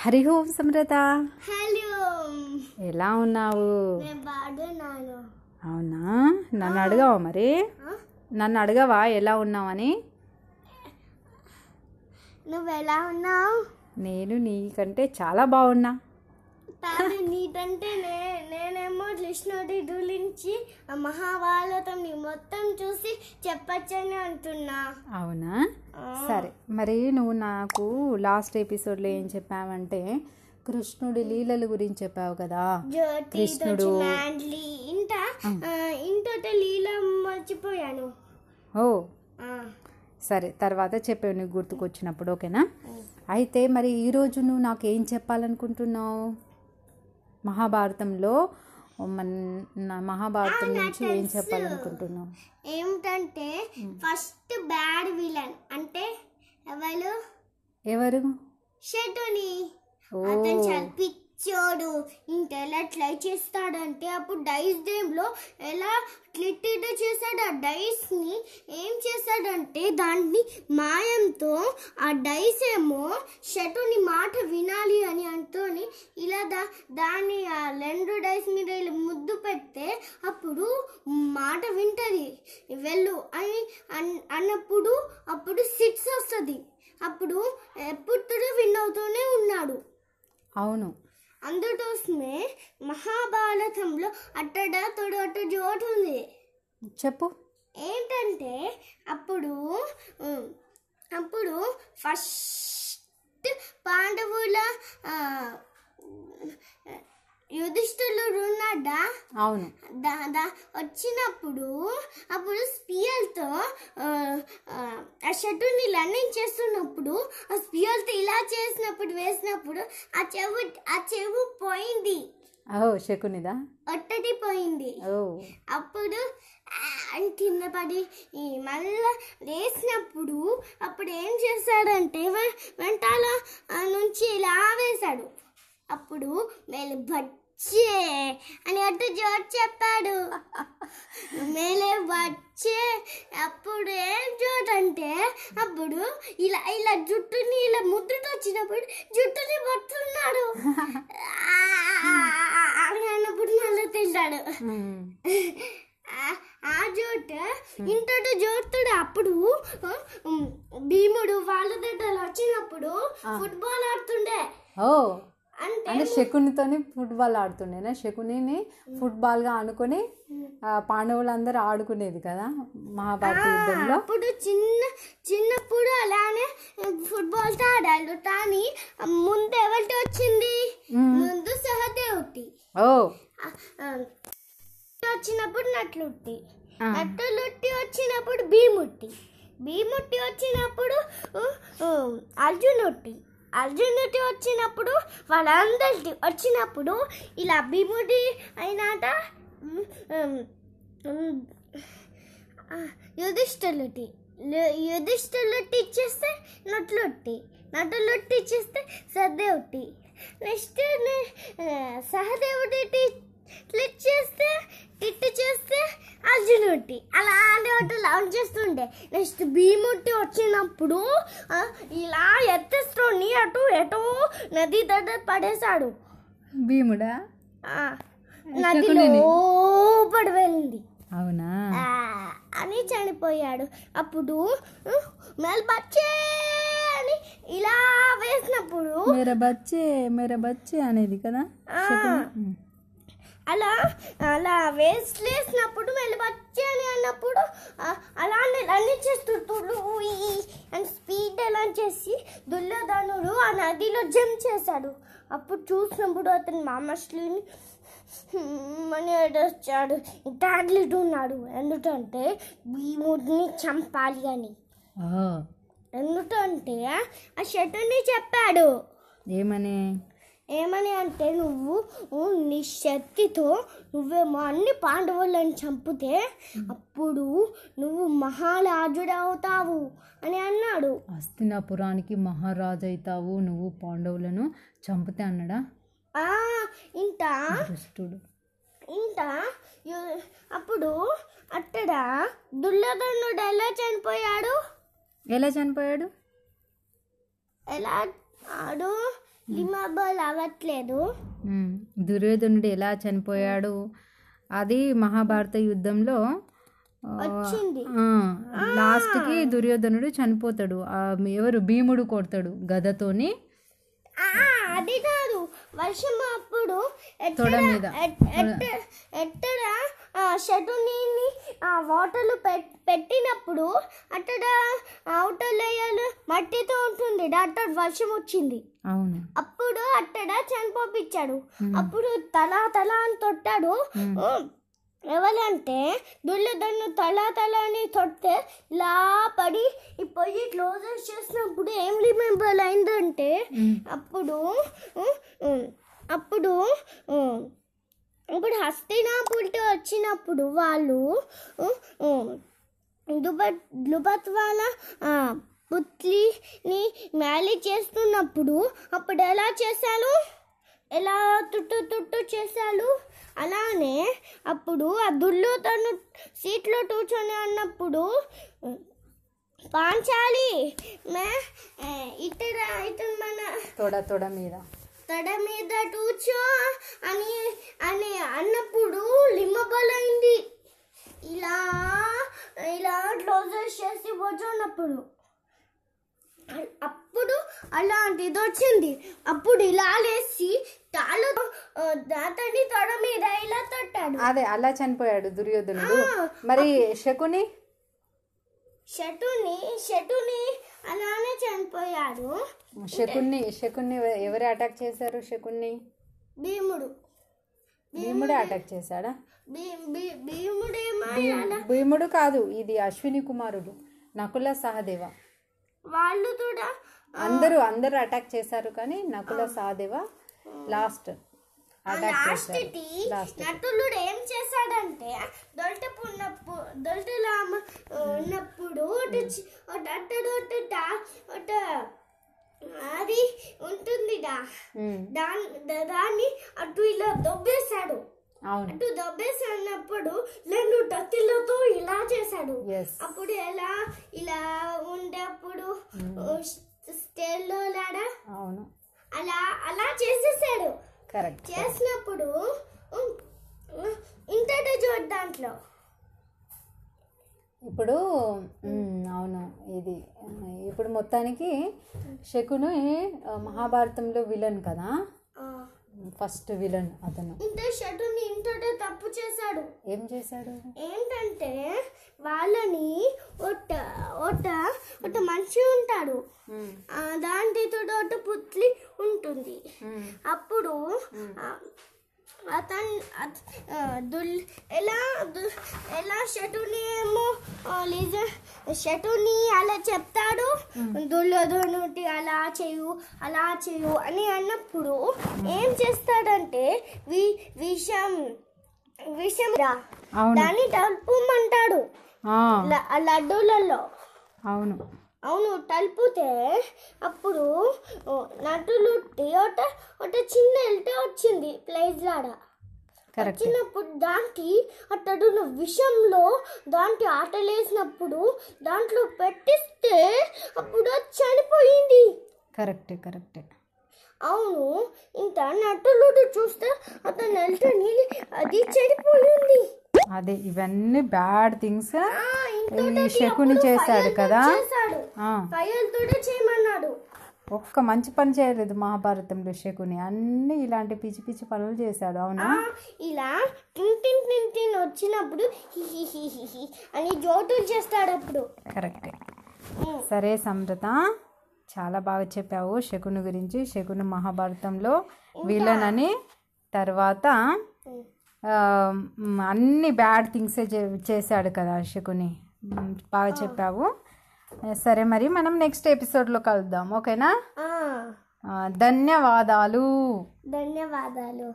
హరి ఓం సమృత hello. ఎలా ఉన్నావు? అవునా? నన్ను అడగవా మరి? నన్ను అడగవా ఎలా ఉన్నావని? నువ్వు ఎలా ఉన్నావు? నేను నీకంటే చాలా బాగున్నా. తాను నీకంటే నే నేనేమో కృష్ణుడి గురించి ఆ మహాభారతంని మొత్తం చూసి చెప్పచ్చని అంటున్నా. అవునా. సరే. మరి నువ్వు నాకు లాస్ట్ ఎపిసోడ్లో ఏం చెప్పావంటే కృష్ణుడి లీలల గురించి చెప్పావు కదా. కృష్ణుడు. ఆ, ఇంతట లీల మర్చిపోయాను. ఓ. సరే తర్వాత చెప్పావు నీకు గుర్తుకొచ్చినప్పుడు ఓకేనా? అయితే మరి ఈరోజు నువ్వు నాకు ఏం చెప్పాలనుకుంటున్నావు? మహాభారతంలో మన మహాభారతం నుంచి ఏం చెప్పాలనుకుంటున్నావు? ఏమిటంటే ఫస్ట్ బ్యాడ్ విలన్ అంటే ఎవరు? ఎవరు? షటుని. అతను చాలా ఇంకెలా ఇంకా ఎలా ట్రై చేస్తాడంటే అప్పుడు డైస్ గేమ్లో ఎలా క్లిట్టిట్ చేశాడు. ఆ డైస్ని ఏం చేశాడంటే దాన్ని మాయంతో ఆ డైస్ ఏమో షటుని మాట వినాలి అని అంటూని ఇలా దా దాన్ని ఆ రెండు డైస్ మీద ఇలా ముద్దు పెడితే అప్పుడు మాట వింటది. వెళ్ళు అని అన్- అన్నప్పుడు అప్పుడు సిట్స్ వస్తుంది. అప్పుడు ఎప్పుడు విన్ అవుతూనే ఉన్నాడు. అవును. అందుకోసమే మహాభారతంలో అట్టడ తొడు అట్ట జోటు ఉంది. చెప్పు. ఏంటంటే అప్పుడు అప్పుడు ఫస్ట్ పాండవుల ఆ, యుధిష్ఠులు ఉన్నాడా అవును. దా వచ్చినప్పుడు అప్పుడు స్పియల్తో ఆ, షర్టుని రన్నింగ్ చేస్తున్నప్పుడు ఆ స్పియల్తో ఇలా చేసినప్పుడు వేసినప్పుడు ఆ చెవు ఆ చెవు పోయింది. ఓ శకునిదా? ఒట్టది పోయింది. ఓ. అప్పుడు అని కింద పడి ఈ మళ్ళా లేచినప్పుడు అప్పుడు ఏం చేశాడంటే వెంటాల ఆ నుంచి ఇలా వేశాడు. అప్పుడు మేలు బచ్చే అని అటు జోట్ చెప్పాడు. మేలే వచ్చే అప్పుడు ఏం జోట్ అంటే అప్పుడు ఇలా ఇలా జుట్టుని ఇలా ముద్దుతో వచ్చినప్పుడు జుట్టుని పట్టున్నాడు. అని అన్నప్పుడు మళ్ళీ తింటాడు. ఆ- జోట్ ఇంతటి జోతుడు అప్పుడు భీముడు వాళ్ళ దగ్గర వచ్చినప్పుడు ఫుట్బాల్ ఆడుతుండే. ఓ. అంటే శకునితోని ఫుట్బాల్ ఆడుతుండేనా శకునిని ఫుట్బాల్గా అనుకొని పాండవులందరూ ఆడుకునేది కదా మహాభారత యుద్ధంలో. అప్పుడు చిన్న చిన్నప్పుడు అలానే ఫుట్బాల్తో ఆడాడు కానీ ముందు ఎవరికి వచ్చింది? ముందు సహదేవుటి ఓ. వచ్చినప్పుడు నట్లుట్టి ఆ. నట్లుట్టి వచ్చినప్పుడు భీముట్టి భీముట్టి వచ్చినప్పుడు అర్జునుట్టి అర్జునుటి వచ్చినప్పుడు వాళ్ళందరికి వచ్చినప్పుడు ఇలా భీముడి అయినాట యుధిష్ఠులుటి యుధిష్ఠులుటి ఇచ్చేస్తే నటులుట్టి నటులుట్టి ఇచ్చేస్తే సహదేవుటి నెక్స్ట్ సహదేవుడి క్లిక్ చేస్తే టిట్ చేస్తే అర్జునుటి అలా అంటే లౌన్ చేస్తుండే నెక్స్ట్ భీముట్టి వచ్చినప్పుడు ఇలా ఎత్తేస్తుంది అటు ఎటో నది దగ్గర పడేశాడు. భీముడా? నదిలో పడి వెళ్ళింది. అవునా? ఆ, అని చనిపోయాడు. అప్పుడు మెల్ బచ్చే అని ఇలా వేసినప్పుడు మేర బచ్చే మేర బచ్చే అనేది కదా అలా అలా వేసినప్పుడు మెల్ బచ్చే అని అన్నప్పుడు ఆ, అలానే అన్ని చేస్తుంటుడు అని స్పీడ్ ఎలా చేసి దుర్యోధనుడు ఆ నదిలో జంప్ చేశాడు. అప్పుడు చూసినప్పుడు అతను మామశ్లీని అని ఏడొచ్చాడు టాబ్లెట్ ఉన్నాడు. ఎందుకంటే భీముడిని చంపాలి అని. ఎందుకంటే ఆ షటుని చెప్పాడు. ఏమని? ఏమని అంటే నువ్వు నీ శక్తితో నువ్వేమో అన్ని పాండవులను చంపితే అప్పుడు నువ్వు మహారాజుడు అవుతావు అని అన్నాడు. హస్తినాపురానికి మహారాజు అవుతావు నువ్వు పాండవులను చంపితే అన్నాడా? ఇంత యు- అప్పుడు అక్కడ దుర్యోధనుడు ఎలా చనిపోయాడు? ఎలా చనిపోయాడు? ఎలా ఆడు? అవ్వట్లేదు. దుర్యోధనుడు ఎలా చనిపోయాడు? అది మహాభారత యుద్ధంలో లాస్ట్కి దుర్యోధనుడు చనిపోతాడు. ఎవరు? భీముడు కొడతాడు గదతోని. అది కాదు. వర్షం అప్పుడు తొడ మీద. ఎక్కడ షటుని ఆ వాటర్లు పెట్టినప్పుడు అక్కడ అవుటర్ లేయర్ మట్టితో ఉంటుంది. డాక్టర్ వర్షం వచ్చింది. అవును. అప్పుడు అక్కడ చనిపోపించాడు అప్పుడు తల తల అని తొట్టాడు. ఎవరంటే దుర్యోధను తల తల అని తొడితే ఇలా పడి ఈ పొయ్యి క్లోజర్ చేసినప్పుడు ఏం రిమెంబర్ అయిందంటే అప్పుడు అప్పుడు ఇప్పుడు హస్తినాపురికి వచ్చినప్పుడు వాళ్ళు దుబత్ దుబత్ వాళ్ళ పుత్లిని మ్యాలీ చేస్తున్నప్పుడు అప్పుడు ఎలా చేశారు? ఎలా తుట్టు తుట్టు చేశారు? అలానే అప్పుడు ఆ దుల్లు తను సీట్లో కూర్చొని అన్నప్పుడు పాంచాలి మే ఇతర ఇతను మన తొడ తొడ మీద. తడ మీద కూర్చో అని అని అన్నప్పుడు లిమ్మబలైంది ఇలా ఇలా క్లోజర్ చేసి కూర్చున్నప్పుడు అప్పుడు అలాంటిది వచ్చింది. అప్పుడు ఇలా లేచి తాళ దాతని తొడ మీద ఇలా తట్టాడు. అదే అలా చనిపోయాడు దుర్యోధనుడు. మరి శకుని? షటుని షటుని అలానే చనిపోయాడు. శకున్ని శకున్ని ఎవరు అటాక్ చేశారు శకున్ని? భీముడు. భీముడే అటాక్ చేశాడా? భీముడు కాదు ఇది అశ్విని కుమారుడు నకుల సహదేవ. వాళ్ళు కూడా అందరూ అందరూ అటాక్ చేశారు కానీ Nakula Sahadeva last attack last చేశారు కి లాస్ట్ నటులుడు ఏం చేశాడంటే దొల్టపు ఉన్నప్పుడు దొల్టలా ఉన్నప్పుడు ఒకటి చి- ఒకటి అట్టడు ఒకటి దా- ఒకటి అది ఉంటుందిగా దాని దాన్ని అటు ఇలా దొబ్బేశాడు. అటు దొబ్బేసి అన్నప్పుడు రెండు టత్తిలతో ఇలా చేశాడు. అప్పుడు ఎలా? ఇలా ఉండేప్పుడు స్టేల్లో లాడా? అవును. అలా అలా చేసేసాడు. కరెక్ట్. చేసినప్పుడు ఇంతటి చూడు దాంట్లో. ఇప్పుడు అవును ఇది ఇప్పుడు మొత్తానికి శకుని మహాభారతంలో విలన్ కదా? ఫస్ట్ విలన్ అతను. ఇంత షటుని ఇంతటి తప్పు చేశాడు. ఏం చేశాడు? ఏంటంటే వాళ్ళని ఒట్ట ఒట్ట ఒట్ట మనిషి ఉంటాడు. దాంట్లో ఒకటి పుత్లి ఉంటుంది. అప్పుడు అతను దుల్ ఎలా ఎలా షటుని ఏమో లిజ షటుని అలా చెప్తాడు దుర్యోధనుడి అలా చేయు అలా చేయు అని అన్నప్పుడు ఏం చేస్తాడంటే వి విషం విషం దాన్ని ఆ. లడ్డూలలో. అవును. అవును తలుపుతే అప్పుడు నటులు ఒక ఒక చిన్న ఎల్ట వచ్చింది ప్లేస్ లాడ. వచ్చినప్పుడు దానికి అతడు విషంలో దాంట్లో ఆటలేసినప్పుడు దాంట్లో పెట్టిస్తే అప్పుడు అది చనిపోయింది. Correct correct. అవును ఇంత నటులుడు చూస్తే అతను ఎల్టని అది చెడిపోయింది అదే ఇవన్నీ బ్యాడ్ థింగ్స్ శకుని చేశాడు కదా. ఒక్క మంచి పని చేయలేదు మహాభారతంలో శకుని. అన్ని ఇలాంటి పిచ్చి పిచ్చి పనులు చేశాడు అవునా? ఇలా వచ్చినప్పుడు అని జోటులు చేస్తాడు అప్పుడు. కరెక్ట్. సరే సమృత చాలా బాగా చెప్పావు శకుని గురించి. శకుని మహాభారతంలో విలన్ అని. తర్వాత అన్ని బ్యాడ్ థింగ్సే చేశాడు కదా మ్, బాగా చెప్పావు. సరే మరి మనం నెక్స్ట్ ఎపిసోడ్లో కలుద్దాం ఓకేనా? ధన్యవాదాలు. ధన్యవాదాలు.